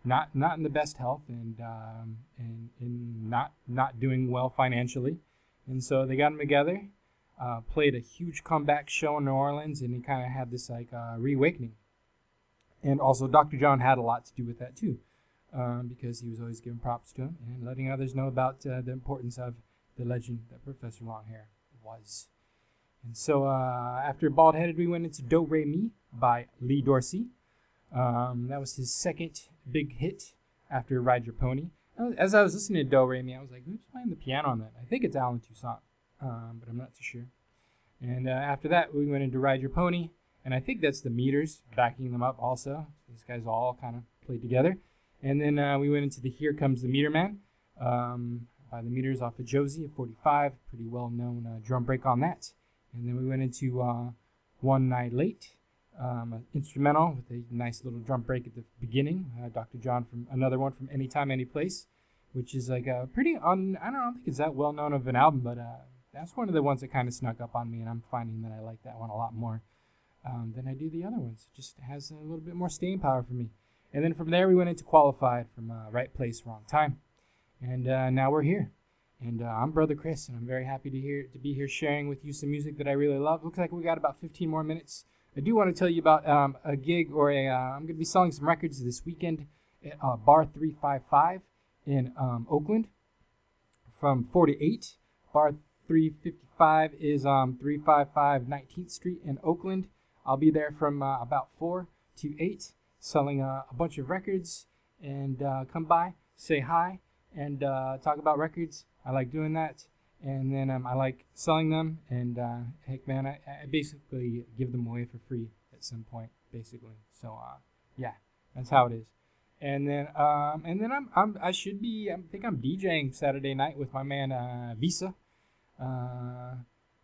Speaker 1: not not in the best health, and um, and and not not doing well financially. And so they got him together, uh, played a huge comeback show in New Orleans, and he kind of had this like uh, reawakening. And also, Dr. John had a lot to do with that too, um, because he was always giving props to him and letting others know about uh, the importance of the legend that Professor Longhair was. And so, uh, after Bald Headed, we went into Do Re Mi by Lee Dorsey. Um, that was his second big hit after Ride Your Pony as I was listening to Do Re Mi, I was like, who's playing the piano on that? I think it's Allen Toussaint, um, but I'm not too sure. And uh, after that, we went into Ride Your Pony, and I think that's the meters backing them up also. These guys all kind of played together. And then uh, we went into the Here Comes the Meter Man um, the meters off of Josie at 45, pretty well known uh, drum break on that. And then we went into uh, One Night Late um, instrumental with a nice little drum break at the beginning. Uh, Dr. John from another one from Anytime, Any Place, which is like a pretty un. I don't, I don't think it's that well known of an album, but that's one of the ones that kind of snuck up on me, and I'm finding that I like that one a lot more um, than I do the other ones. It just has a little bit more staying power for me. And then from there we went into qualified from uh, right place, wrong time, and uh, now we're here. And uh, I'm Brother Chris, and I'm very happy to hear to be here sharing with you some music that I really love. Looks like we got about 15 more minutes I do want to tell you about um, a gig or a. am uh, going to be selling some records this weekend at uh, Bar 355 in um, Oakland from 4 to 8. Bar 355 is um, 355 19th Street in Oakland. I'll be there from uh, about 4 to 8 selling uh, a bunch of records and uh, come by, say hi, and uh, talk about records. I like doing that and then um, I like selling them. And uh, heck, man, I, I, basically give them away for free at some point, basically. So uh, yeah, that's how it is. And then um, and then I'm, I'm I should be I think I'm DJing Saturday night with my man uh, Visa. Uh,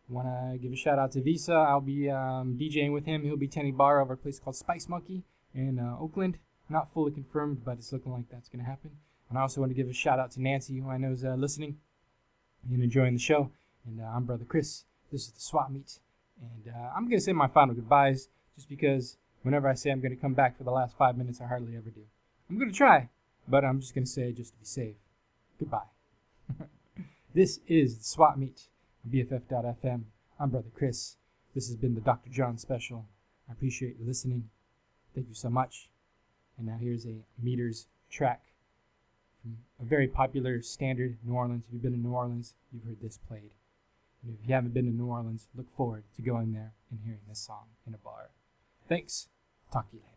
Speaker 1: Want to give a shout out to Visa? I'll be um, DJing with him. He'll be tending bar over a place called Spice Monkey in uh, Oakland. Not fully confirmed, but it's looking like that's going to happen. And I also want to give a shout out to Nancy, who I know is uh, listening and enjoying the show. And uh, I'm Brother Chris. This is the Swap Meet. And uh, I'm going to say my final goodbyes just because whenever I say I'm going to come back for the last five minutes, I hardly ever do. I'm going to try, but I'm just going to say just to be safe. Goodbye. this is the Swap Meet on BFF.FM. I'm Brother Chris. This has been the Dr. John special. I appreciate you listening. Thank you so much. And now here's a meters track a very popular standard New Orleans. If you've been to New Orleans, you've heard this played. And if you haven't been to New Orleans, look forward to going there and hearing this song in a bar. Thanks. Talk to you later.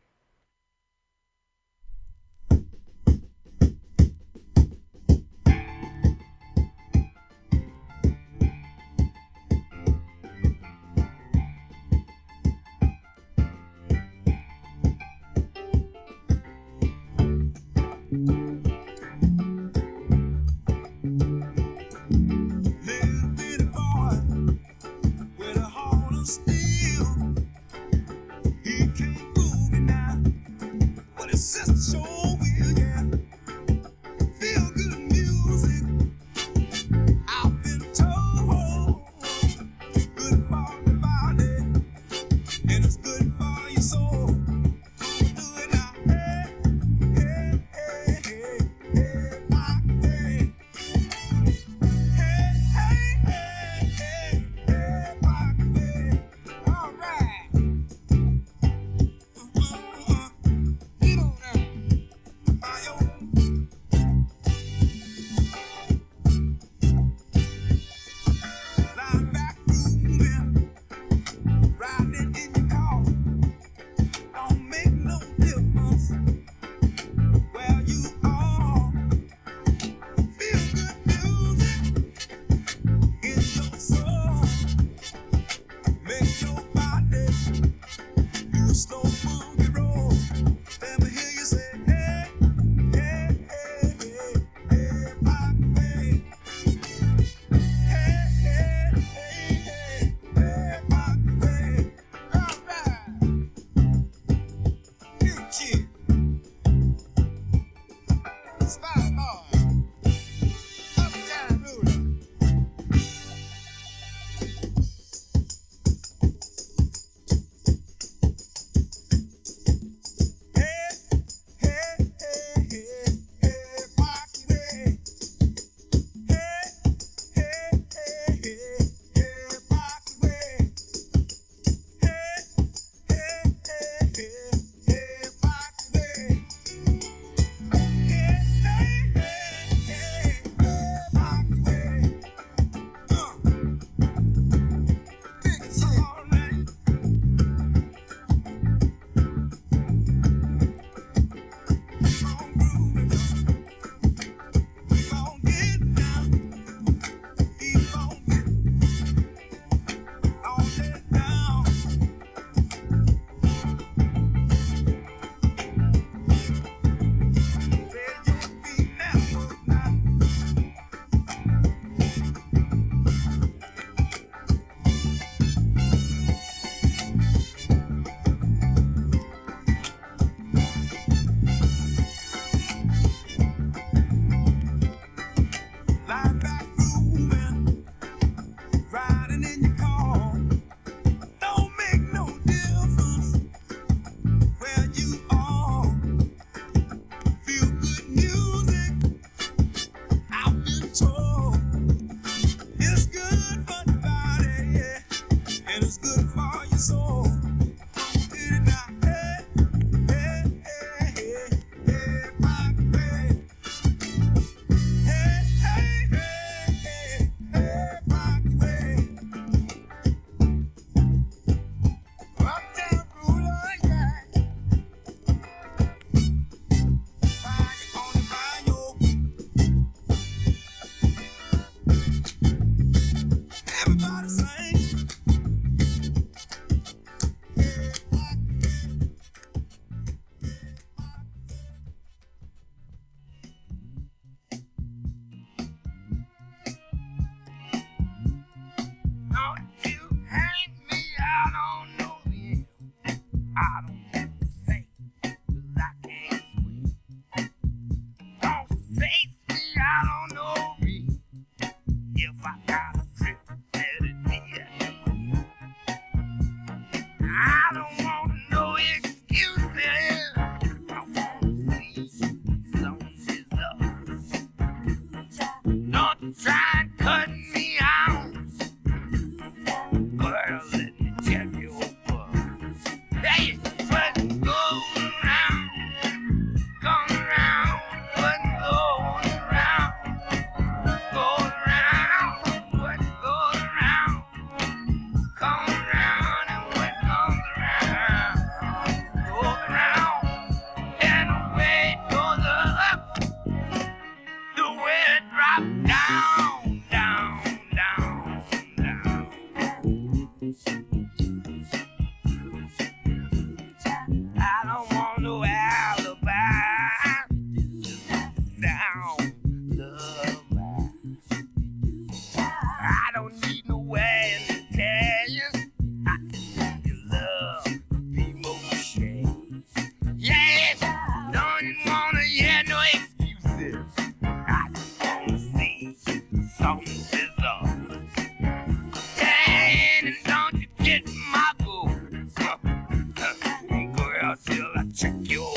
Speaker 2: check you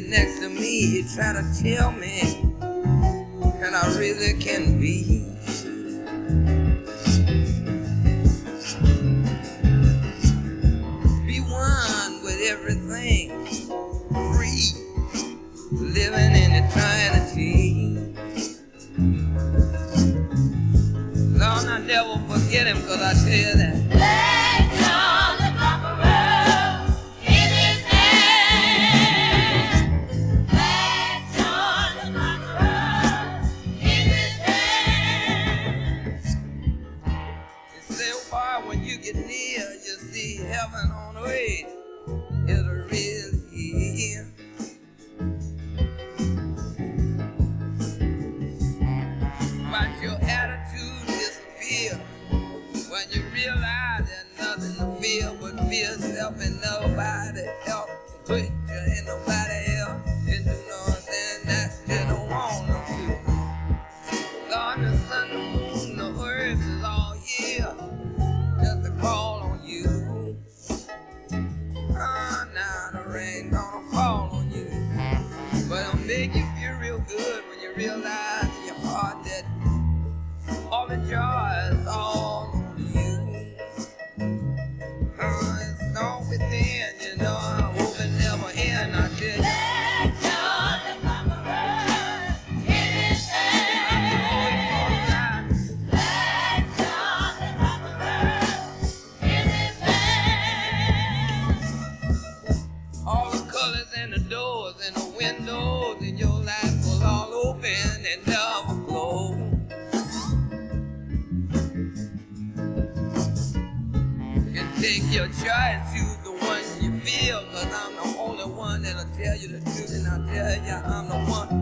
Speaker 2: get next to me. You try to tell me know that your life will all open and overflow. And take your choice, choose the one you feel, cause I'm the only one that'll tell you the truth, and I'll tell you I'm the one.